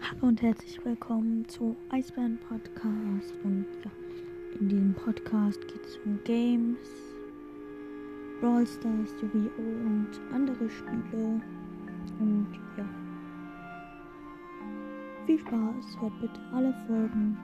Hallo und herzlich willkommen zu Eisbären Podcast. Und ja, in diesem Podcast geht es um Games, Brawl Stars, Yu-Gi-Oh! und andere Spiele. Und ja, viel Spaß, hört bitte alle Folgen.